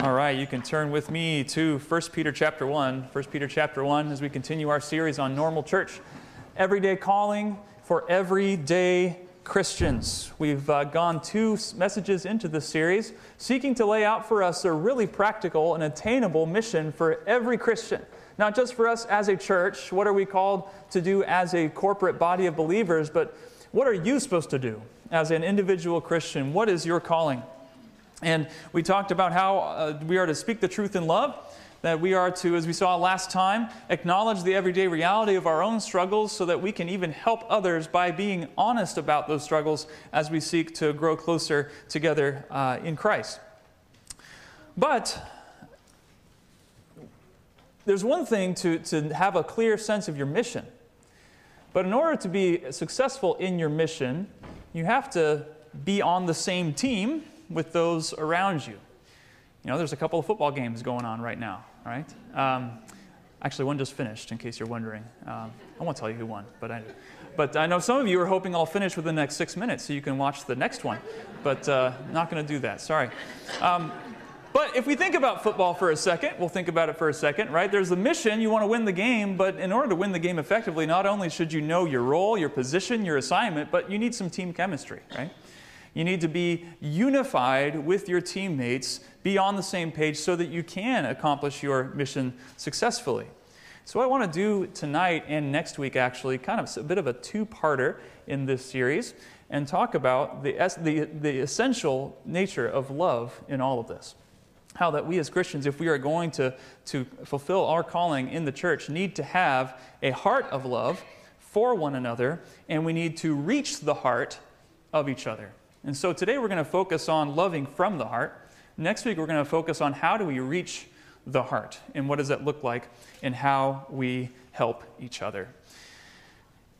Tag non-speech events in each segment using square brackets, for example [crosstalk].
All right, you can turn with me to 1 Peter chapter 1. 1 Peter chapter 1 as we continue our series on normal church. Everyday calling for everyday Christians. We've uh, gone two messages into this series, seeking to lay out for us a really practical and attainable mission for every Christian. Not just for us as a church, what are we called to do as a corporate body of believers, but what are you supposed to do as an individual Christian? What is your calling? And we talked about how uh, we are to speak the truth in love, that we are to, as we saw last time, acknowledge the everyday reality of our own struggles so that we can even help others by being honest about those struggles as we seek to grow closer together uh, in Christ. But there's one thing to, to have a clear sense of your mission. But in order to be successful in your mission, you have to be on the same team with those around you. You know, there's a couple of football games going on right now, right? Um, actually, one just finished, in case you're wondering. Um, I won't tell you who won, but I, but I know some of you are hoping I'll finish within the next six minutes so you can watch the next one. But uh, not going to do that, sorry. Um, but if we think about football for a second, we'll think about it for a second, right? There's the mission, you want to win the game, but in order to win the game effectively, not only should you know your role, your position, your assignment, but you need some team chemistry, right? You need to be unified with your teammates, be on the same page so that you can accomplish your mission successfully. So, I want to do tonight and next week, actually, kind of a bit of a two parter in this series, and talk about the, the, the essential nature of love in all of this. How that we as Christians, if we are going to, to fulfill our calling in the church, need to have a heart of love for one another, and we need to reach the heart of each other. And so today we're going to focus on loving from the heart. Next week we're going to focus on how do we reach the heart and what does that look like and how we help each other.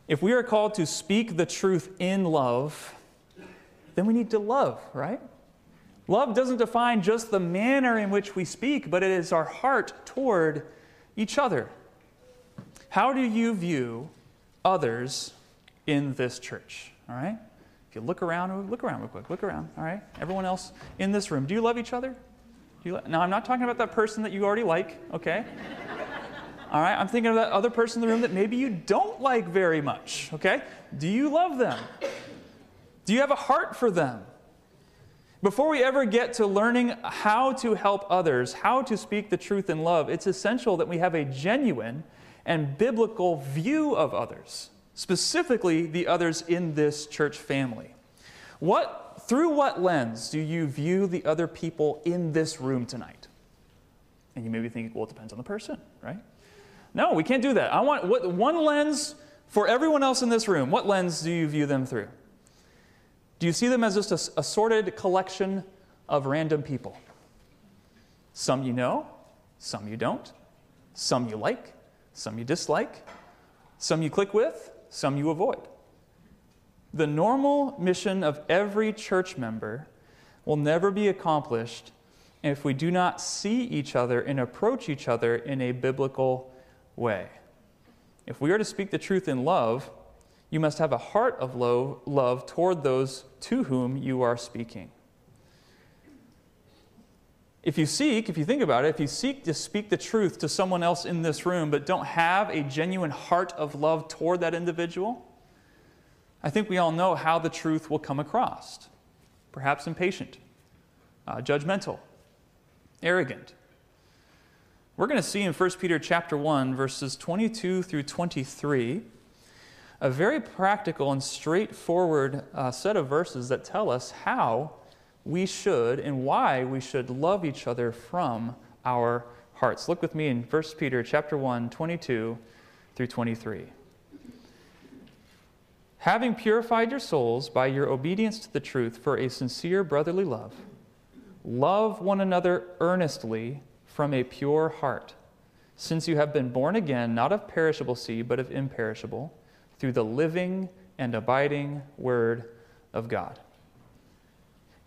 If we are called to speak the truth in love, then we need to love, right? Love doesn't define just the manner in which we speak, but it is our heart toward each other. How do you view others in this church? All right? If you look around, look around real quick. Look around, all right? Everyone else in this room, do you love each other? Do you now, I'm not talking about that person that you already like, okay? [laughs] all right, I'm thinking of that other person in the room that maybe you don't like very much, okay? Do you love them? Do you have a heart for them? Before we ever get to learning how to help others, how to speak the truth in love, it's essential that we have a genuine and biblical view of others specifically the others in this church family. What, through what lens do you view the other people in this room tonight? And you may be thinking, well, it depends on the person, right? No, we can't do that. I want what, one lens for everyone else in this room. What lens do you view them through? Do you see them as just a, a sorted collection of random people? Some you know, some you don't, some you like, some you dislike, some you click with, some you avoid. The normal mission of every church member will never be accomplished if we do not see each other and approach each other in a biblical way. If we are to speak the truth in love, you must have a heart of love toward those to whom you are speaking. If you seek, if you think about it, if you seek to speak the truth to someone else in this room but don't have a genuine heart of love toward that individual, I think we all know how the truth will come across. Perhaps impatient, uh, judgmental, arrogant. We're going to see in 1 Peter chapter 1 verses 22 through 23 a very practical and straightforward uh, set of verses that tell us how we should and why we should love each other from our hearts. Look with me in 1 Peter chapter 1, 22 through 23. Having purified your souls by your obedience to the truth for a sincere brotherly love, love one another earnestly from a pure heart, since you have been born again, not of perishable seed, but of imperishable, through the living and abiding Word of God.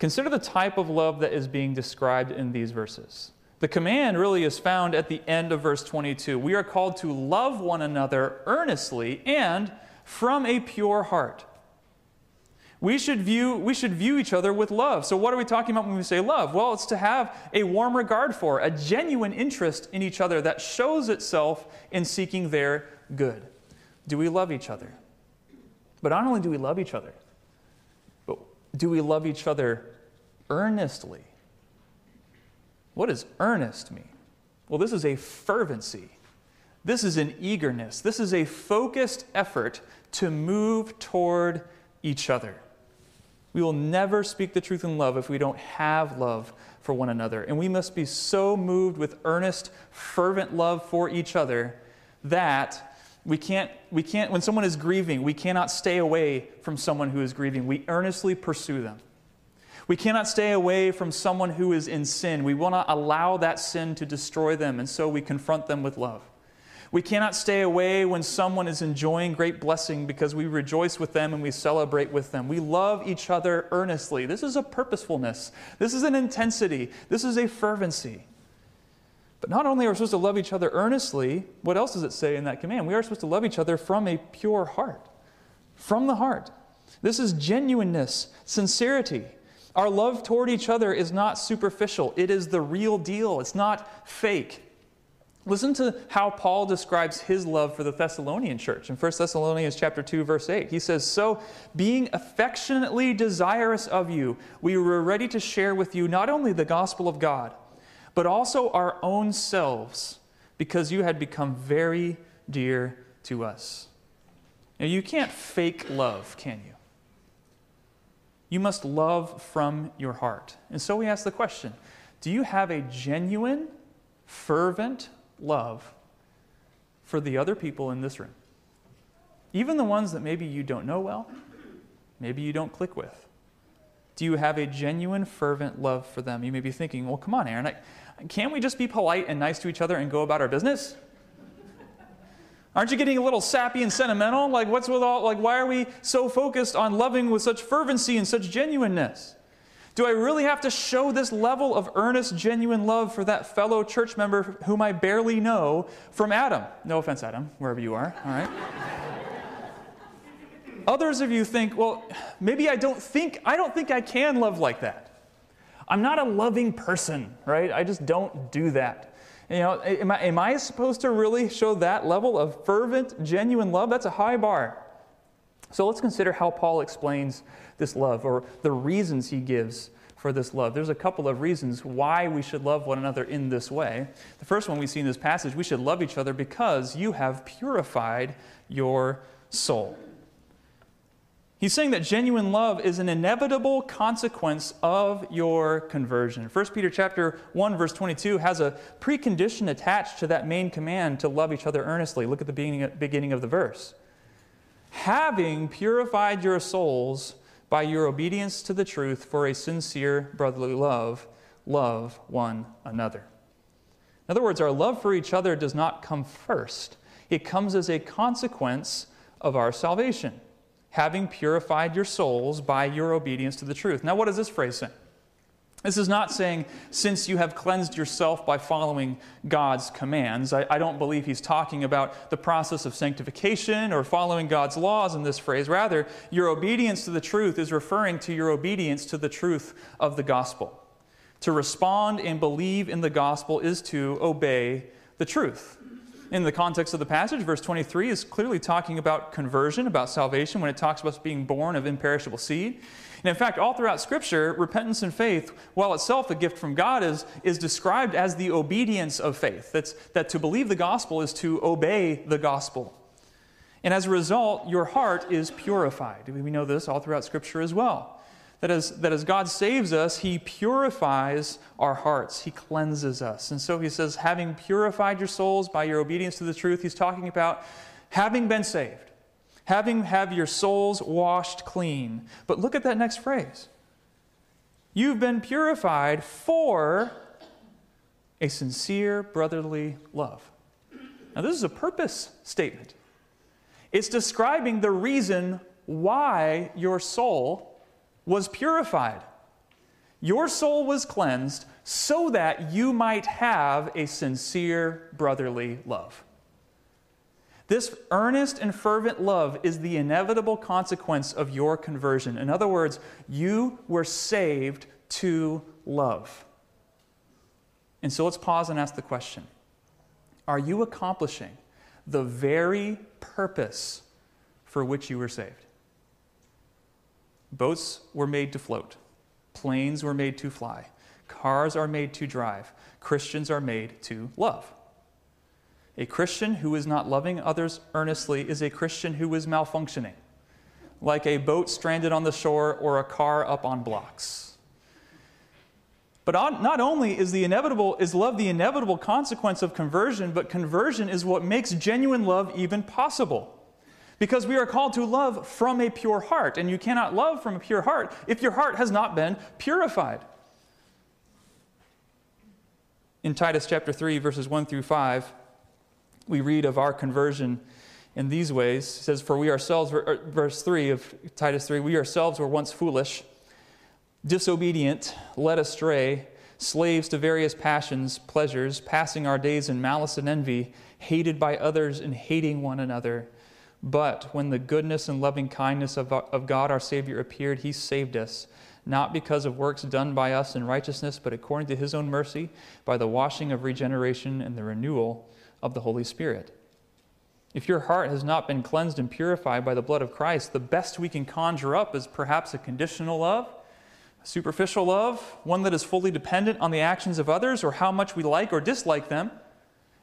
Consider the type of love that is being described in these verses. The command really is found at the end of verse 22. We are called to love one another earnestly and from a pure heart. We should, view, we should view each other with love. So, what are we talking about when we say love? Well, it's to have a warm regard for, a genuine interest in each other that shows itself in seeking their good. Do we love each other? But not only do we love each other, but do we love each other earnestly? What does earnest mean? Well, this is a fervency. This is an eagerness. This is a focused effort to move toward each other. We will never speak the truth in love if we don't have love for one another. And we must be so moved with earnest, fervent love for each other that we can't, we can't, when someone is grieving, we cannot stay away from someone who is grieving. We earnestly pursue them. We cannot stay away from someone who is in sin. We will not allow that sin to destroy them, and so we confront them with love. We cannot stay away when someone is enjoying great blessing because we rejoice with them and we celebrate with them. We love each other earnestly. This is a purposefulness. This is an intensity. This is a fervency. But not only are we supposed to love each other earnestly, what else does it say in that command? We are supposed to love each other from a pure heart. From the heart. This is genuineness, sincerity. Our love toward each other is not superficial, it is the real deal. It's not fake. Listen to how Paul describes his love for the Thessalonian church in 1 Thessalonians chapter 2 verse 8. He says, "So, being affectionately desirous of you, we were ready to share with you not only the gospel of God, but also our own selves, because you had become very dear to us." Now, you can't fake love, can you? You must love from your heart. And so we ask the question, do you have a genuine, fervent love for the other people in this room. Even the ones that maybe you don't know well, maybe you don't click with. Do you have a genuine, fervent love for them? You may be thinking, well, come on, Aaron, I, can't we just be polite and nice to each other and go about our business? Aren't you getting a little sappy and sentimental? Like, what's with all, like, why are we so focused on loving with such fervency and such genuineness? Do I really have to show this level of earnest, genuine love for that fellow church member whom I barely know from Adam? No offense, Adam, wherever you are, all right? Others of you think, well, maybe I don't think, I don't think I can love like that. I'm not a loving person, right? I just don't do that. You know, am I, am I supposed to really show that level of fervent, genuine love? That's a high bar. So let's consider how Paul explains this love or the reasons he gives for this love. There's a couple of reasons why we should love one another in this way. The first one we see in this passage we should love each other because you have purified your soul. He's saying that genuine love is an inevitable consequence of your conversion. 1 Peter chapter 1 verse 22 has a precondition attached to that main command to love each other earnestly. Look at the beginning, beginning of the verse having purified your souls by your obedience to the truth for a sincere brotherly love, love one another. In other words, our love for each other does not come first, it comes as a consequence of our salvation, having purified your souls by your obedience to the truth. Now, what does this phrase say? This is not saying, since you have cleansed yourself by following God's commands. I, I, don't believe he's talking about the process of sanctification or following God's laws in this phrase. Rather, your obedience to the truth is referring to your obedience to the truth of the gospel. To respond and believe in the gospel is to obey the truth. In the context of the passage, verse 23 is clearly talking about conversion, about salvation, when it talks about being born of imperishable seed. And in fact, all throughout Scripture, repentance and faith, while itself a gift from God, is, is described as the obedience of faith. That's, that to believe the gospel is to obey the gospel. And as a result, your heart is purified. We know this all throughout Scripture as well. That as, that as God saves us, He purifies our hearts, He cleanses us. And so He says, having purified your souls by your obedience to the truth, He's talking about having been saved having have your souls washed clean. But look at that next phrase. You've been purified for a sincere brotherly love. Now, this is a purpose statement. It's describing the reason why your soul was purified. Your soul was cleansed so that you might have a sincere brotherly love. This earnest and fervent love is the inevitable consequence of your conversion. In other words, you were saved to love. And so let's pause and ask the question Are you accomplishing the very purpose for which you were saved? Boats were made to float, planes were made to fly, cars are made to drive, Christians are made to love. A Christian who is not loving others earnestly is a Christian who is malfunctioning, like a boat stranded on the shore or a car up on blocks. But not only is, the inevitable, is love the inevitable consequence of conversion, but conversion is what makes genuine love even possible. Because we are called to love from a pure heart, and you cannot love from a pure heart if your heart has not been purified. In Titus chapter 3, verses 1 through 5, we read of our conversion in these ways. It says, For we ourselves, er, verse 3 of Titus 3, we ourselves were once foolish, disobedient, led astray, slaves to various passions, pleasures, passing our days in malice and envy, hated by others and hating one another. But when the goodness and loving kindness of, of God our Savior appeared, He saved us, not because of works done by us in righteousness, but according to His own mercy, by the washing of regeneration and the renewal of the Holy Spirit. If your heart has not been cleansed and purified by the blood of Christ, the best we can conjure up is perhaps a conditional love, a superficial love, one that is fully dependent on the actions of others or how much we like or dislike them.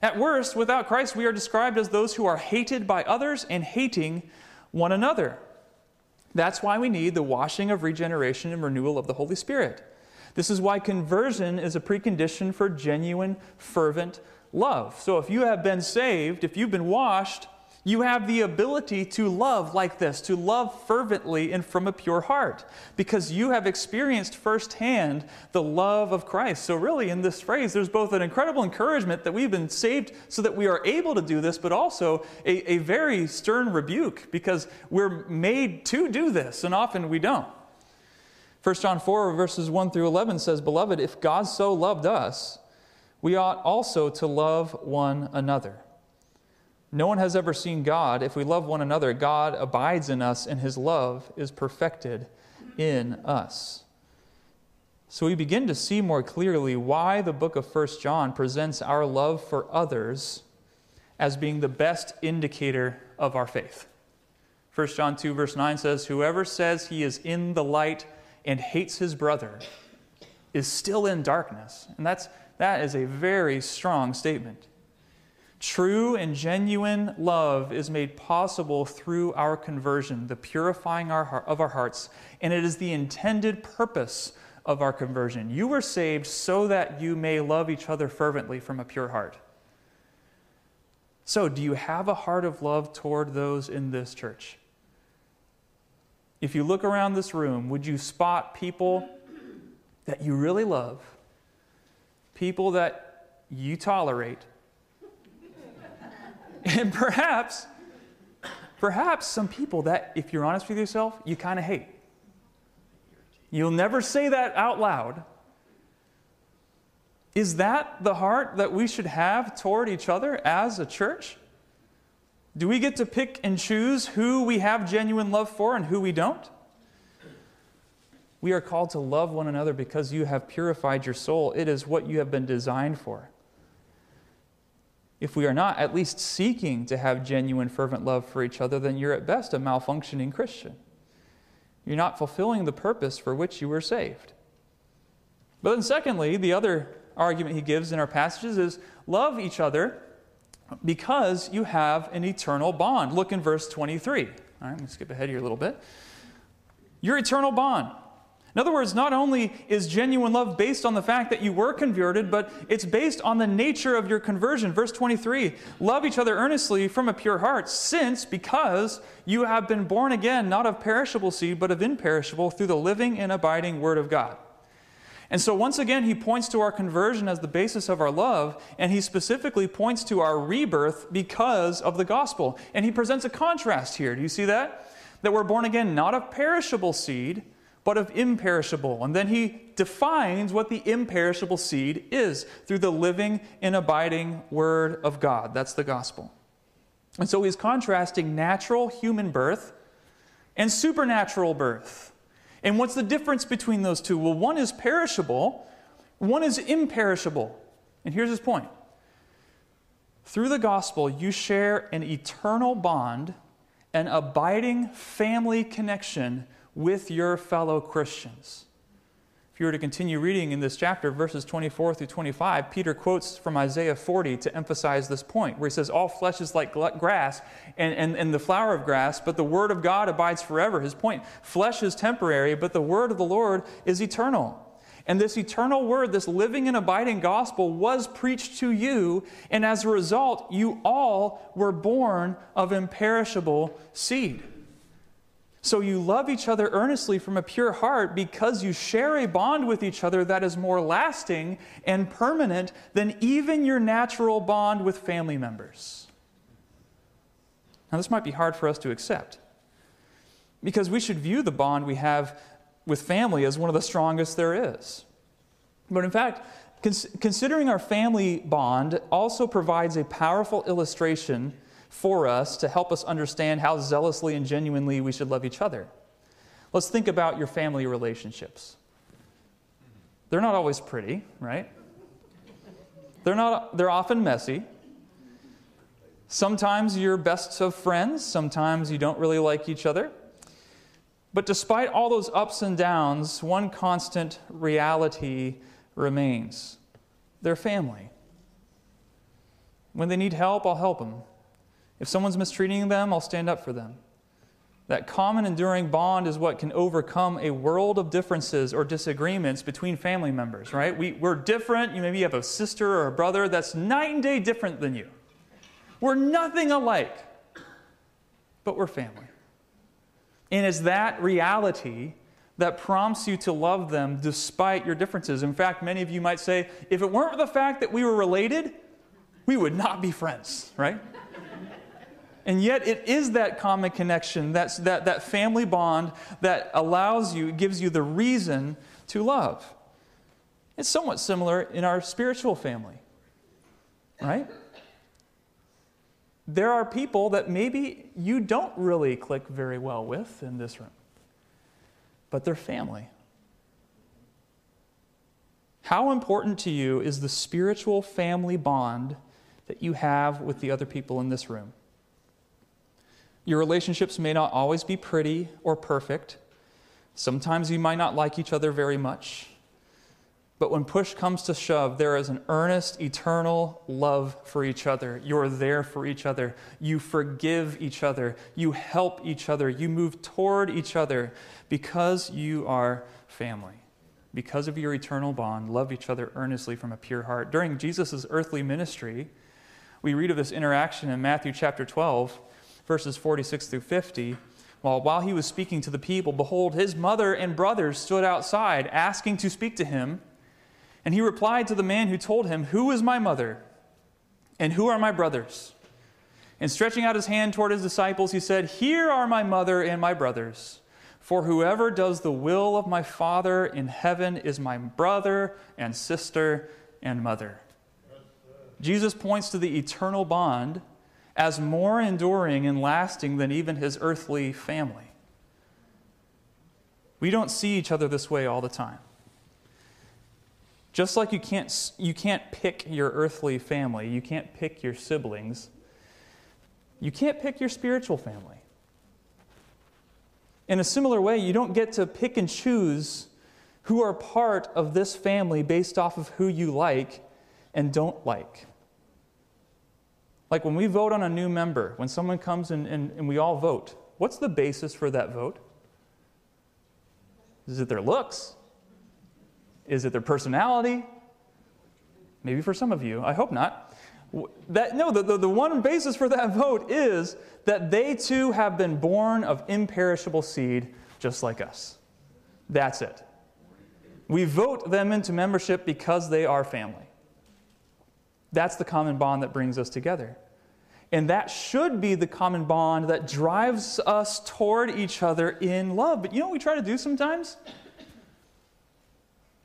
At worst, without Christ, we are described as those who are hated by others and hating one another. That's why we need the washing of regeneration and renewal of the Holy Spirit. This is why conversion is a precondition for genuine, fervent love. So if you have been saved, if you've been washed, you have the ability to love like this, to love fervently and from a pure heart, because you have experienced firsthand the love of Christ. So, really, in this phrase, there's both an incredible encouragement that we've been saved so that we are able to do this, but also a, a very stern rebuke because we're made to do this, and often we don't. 1 John 4, verses 1 through 11 says, Beloved, if God so loved us, we ought also to love one another. No one has ever seen God. If we love one another, God abides in us, and his love is perfected in us. So we begin to see more clearly why the book of 1 John presents our love for others as being the best indicator of our faith. 1 John 2, verse 9 says, Whoever says he is in the light and hates his brother is still in darkness. And that's that is a very strong statement. True and genuine love is made possible through our conversion, the purifying of our hearts, and it is the intended purpose of our conversion. You were saved so that you may love each other fervently from a pure heart. So, do you have a heart of love toward those in this church? If you look around this room, would you spot people that you really love people that you tolerate, [laughs] and perhaps, perhaps some people that, if you're honest with yourself, you kind of hate. You'll never say that out loud. Is that the heart that we should have toward each other as a church? Do we get to pick and choose who we have genuine love for and who we don't? We are called to love one another because you have purified your soul. It is what you have been designed for. If we are not at least seeking to have genuine, fervent love for each other, then you're at best a malfunctioning Christian. You're not fulfilling the purpose for which you were saved. But then, secondly, the other argument he gives in our passages is love each other because you have an eternal bond. Look in verse 23. All right, let me skip ahead here a little bit. Your eternal bond. In other words, not only is genuine love based on the fact that you were converted, but it's based on the nature of your conversion. Verse 23 Love each other earnestly from a pure heart, since, because you have been born again, not of perishable seed, but of imperishable, through the living and abiding Word of God. And so, once again, he points to our conversion as the basis of our love, and he specifically points to our rebirth because of the gospel. And he presents a contrast here. Do you see that? That we're born again not of perishable seed but of imperishable. And then he defines what the imperishable seed is through the living and abiding Word of God. That's the gospel. And so he's contrasting natural human birth and supernatural birth. And what's the difference between those two? Well, one is perishable, one is imperishable. And here's his point through the gospel, you share an eternal bond, an abiding family connection with your fellow Christians. If you were to continue reading in this chapter, verses 24 through 25, Peter quotes from Isaiah 40 to emphasize this point, where he says, All flesh is like grass and, and, and the flower of grass, but the word of God abides forever. His point flesh is temporary, but the word of the Lord is eternal. And this eternal word, this living and abiding gospel, was preached to you, and as a result, you all were born of imperishable seed. So you love each other earnestly from a pure heart because you share a bond with each other that is more lasting and permanent than even your natural bond with family members. Now, this might be hard for us to accept because we should view the bond we have with family as one of the strongest there is. But in fact, cons- considering our family bond also provides a powerful illustration for us to help us understand how zealously and genuinely we should love each other. Let's think about your family relationships. They're not always pretty, right? They're, not, they're often messy. Sometimes you're best of friends, sometimes you don't really like each other. But despite all those ups and downs, one constant reality remains they're family. When they need help, I'll help them. If someone's mistreating them, I'll stand up for them. That common enduring bond is what can overcome a world of differences or disagreements between family members, right? We, we're different. You maybe have a sister or a brother that's night and day different than you. We're nothing alike, but we're family. And it's that reality that prompts you to love them despite your differences. In fact, many of you might say, if it weren't for the fact that we were related, we would not be friends, right? And yet, it is that common connection, that's, that, that family bond that allows you, gives you the reason to love. It's somewhat similar in our spiritual family, right? There are people that maybe you don't really click very well with in this room, but they're family. How important to you is the spiritual family bond that you have with the other people in this room? Your relationships may not always be pretty or perfect. Sometimes you might not like each other very much. But when push comes to shove, there is an earnest, eternal love for each other. You're there for each other. You forgive each other. You help each other. You move toward each other because you are family. Because of your eternal bond, love each other earnestly from a pure heart. During Jesus' earthly ministry, we read of this interaction in Matthew chapter 12 verses 46 through 50. While, while he was speaking to the people, behold, his mother and brothers stood outside, asking to speak to him. And he replied to the man who told him, Who is my mother? And who are my brothers? And stretching out his hand toward his disciples, he said, Here are my mother and my brothers. For whoever does the will of my Father in heaven is my brother and sister and mother. Jesus points to the eternal bond as more enduring and lasting than even his earthly family. We don't see each other this way all the time. Just like you can't, you can't pick your earthly family, you can't pick your siblings, you can't pick your spiritual family. In a similar way, you don't get to pick and choose who are part of this family based off of who you like and don't like. Like when we vote on a new member, when someone comes and, and, and we all vote, what's the basis for that vote? Is it their looks? Is it their personality? Maybe for some of you. I hope not. That, no, the, the, the one basis for that [laughs] vote is that they too have been born of imperishable seed just like us. That's it. We vote them into membership because they are family. That's the common bond that brings us together. And that should be the common bond that drives us toward each other in love. But you know what we try to do sometimes?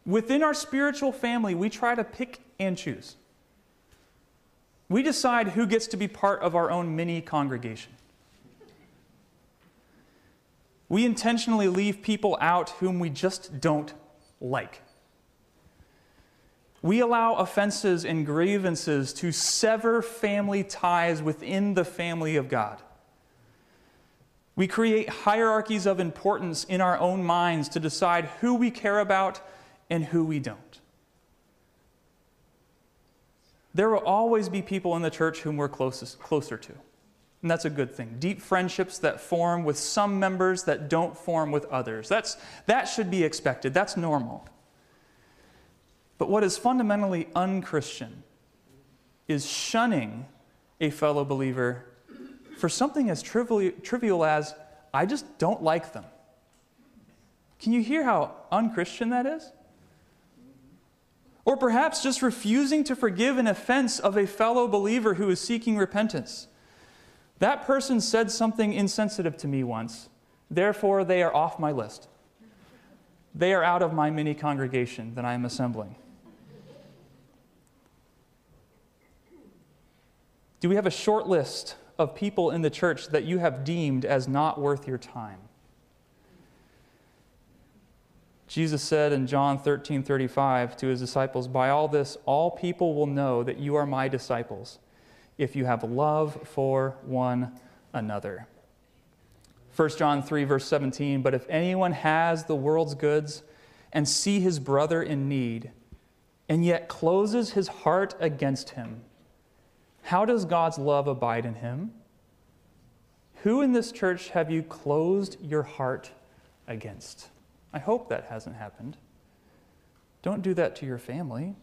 Within our spiritual family, we try to pick and choose. we decide who gets to be part of our own mini congregation. We intentionally leave people out whom we just don't like. We allow offenses and grievances to sever family ties within the family of God. We create hierarchies of importance in our own minds to decide who we care about and who we don't. There will always be people in the church whom we're closest, closer to. And that's a good thing. Deep friendships that form with some members that don't form with others. That's, that should be expected. That's normal. But what is fundamentally unchristian is shunning a fellow believer for something as trivial, as, I just don't like them. Can you hear how unchristian that is? Or perhaps just refusing to forgive an offense of a fellow believer who is seeking repentance. That person said something insensitive to me once, therefore they are off my list. They are out of my mini congregation that I am assembling. Do we have a short list of people in the church that you have deemed as not worth your time? Jesus said in John 13 35 to his disciples, By all this, all people will know that you are my disciples if you have love for one another. 1 John 3, verse 17 But if anyone has the world's goods and see his brother in need, and yet closes his heart against him, how does God's love abide in him? Who in this church have you closed your heart against? I hope that hasn't happened. Don't do that to your family.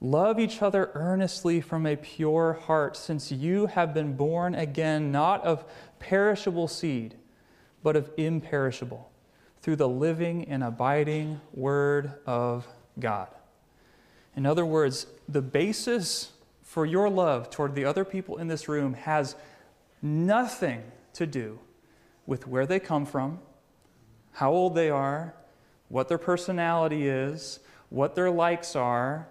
Love each other earnestly from a pure heart, since you have been born again, not of perishable seed, but of imperishable, through the living and abiding Word of God. In other words, the basis for your love toward the other people in this room has nothing to do with where they come from, how old they are, what their personality is, what their likes are,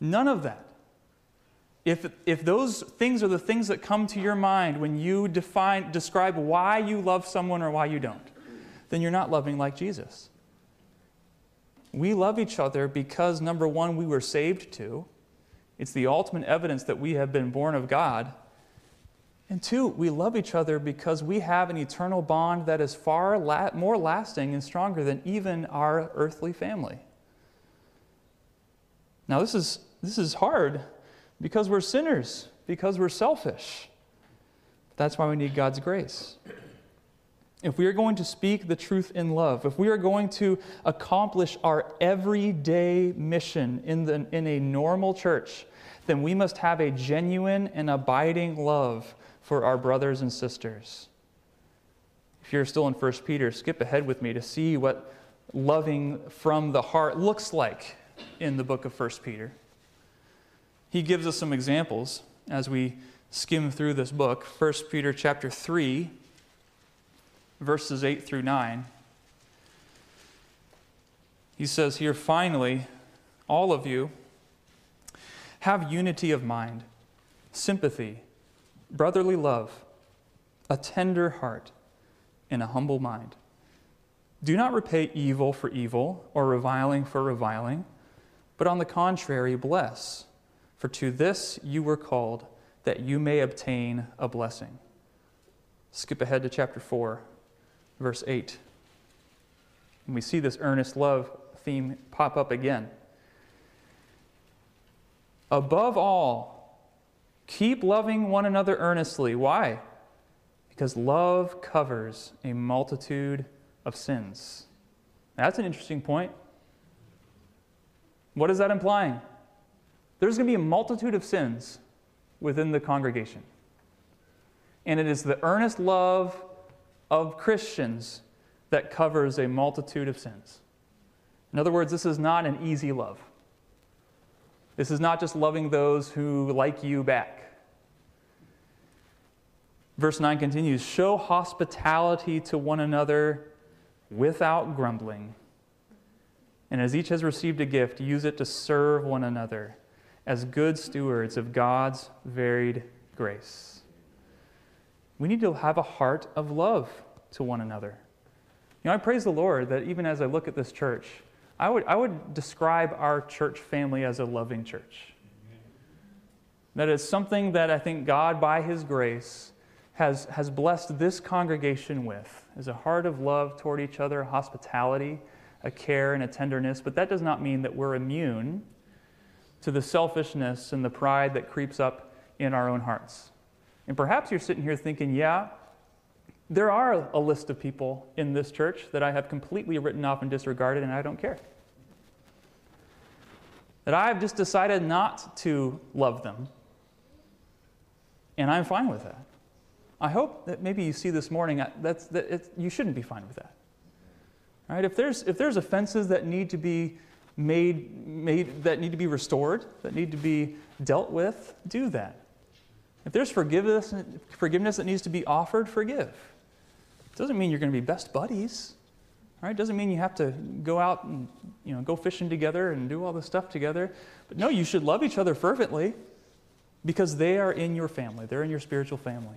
None of that. If, if those things are the things that come to your mind when you define, describe why you love someone or why you don't, then you're not loving like Jesus. We love each other because, number one, we were saved to. It's the ultimate evidence that we have been born of God. And two, we love each other because we have an eternal bond that is far la- more lasting and stronger than even our earthly family. Now, this is this is hard because we're sinners, because we're selfish. That's why we need God's grace. If we are going to speak the truth in love, if we are going to accomplish our everyday mission in, the, in a normal church, then we must have a genuine and abiding love for our brothers and sisters. If you're still in 1 Peter, skip ahead with me to see what loving from the heart looks like in the book of 1 Peter he gives us some examples as we skim through this book. 1 Peter chapter 3, verses 8 through 9. He says here, finally, all of you have unity of mind, sympathy, brotherly love, a tender heart, and a humble mind. Do not repay evil for evil or reviling for reviling, but on the contrary, bless for to this you were called, that you may obtain a blessing. Skip ahead to chapter 4, verse 8. And we see this earnest love theme pop up again. Above all, keep loving one another earnestly. Why? Because love covers a multitude of sins. That's an interesting point. What is that implying? there's going to be a multitude of sins within the congregation. And it is the earnest love of Christians that covers a multitude of sins. In other words, this is not an easy love. This is not just loving those who like you back. Verse 9 continues Show hospitality to one another without grumbling. And as each has received a gift, use it to serve one another as good stewards of God's varied grace. We need to have a heart of love to one another. You know, I praise the Lord that even as I look at this church, I would, I would describe our church family as a loving church. That is something that I think God, by His grace, has, has blessed this congregation with is a heart of love toward each other, hospitality, a care and a tenderness. But that does not mean that we're immune to the selfishness and the pride that creeps up in our own hearts. And perhaps you're sitting here thinking, yeah, there are a list of people in this church that I have completely written off and disregarded, and I don't care. That I've just decided not to love them, and I'm fine with that. I hope that maybe you see this morning uh, that's, that you shouldn't be fine with that. Right? If there's, if there's offenses that need to be made, made, that need to be restored, that need to be dealt with, do that. If there's forgiveness, forgiveness that needs to be offered, forgive. It doesn't mean you're going to be best buddies. Right? It doesn't mean you have to go out and you know, go fishing together and do all this stuff together. But no, you should love each other fervently because they are in your family. They're in your spiritual family.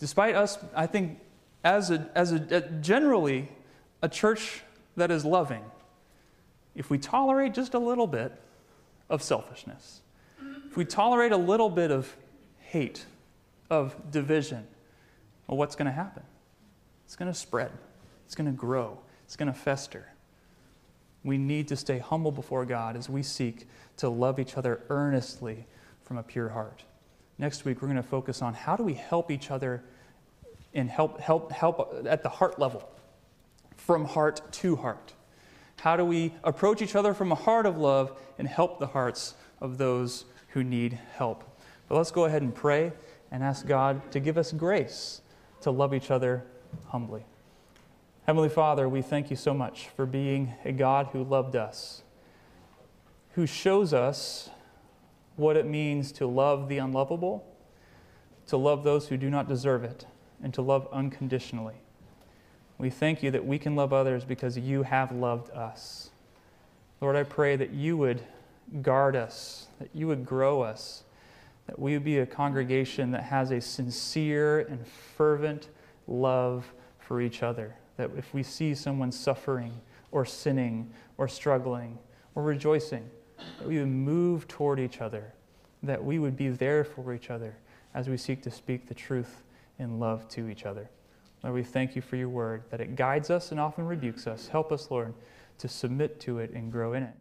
Despite us, I think, as a, as a, uh, generally a church that is loving, if we tolerate just a little bit of selfishness, if we tolerate a little bit of hate, of division, well, what's going to happen? It's going to spread, it's going to grow, it's going to fester. We need to stay humble before God as we seek to love each other earnestly from a pure heart. Next week, we're going to focus on how do we help each other and help, help, help at the heart level, from heart to heart. How do we approach each other from a heart of love and help the hearts of those who need help? But let's go ahead and pray and ask God to give us grace to love each other humbly. Heavenly Father, we thank you so much for being a God who loved us, who shows us what it means to love the unlovable, to love those who do not deserve it, and to love unconditionally. We thank you that we can love others because you have loved us. Lord, I pray that you would guard us, that you would grow us, that we would be a congregation that has a sincere and fervent love for each other. That if we see someone suffering or sinning or struggling or rejoicing, that we would move toward each other, that we would be there for each other as we seek to speak the truth in love to each other. Lord, we thank you for your word, that it guides us and often rebukes us. Help us, Lord, to submit to it and grow in it.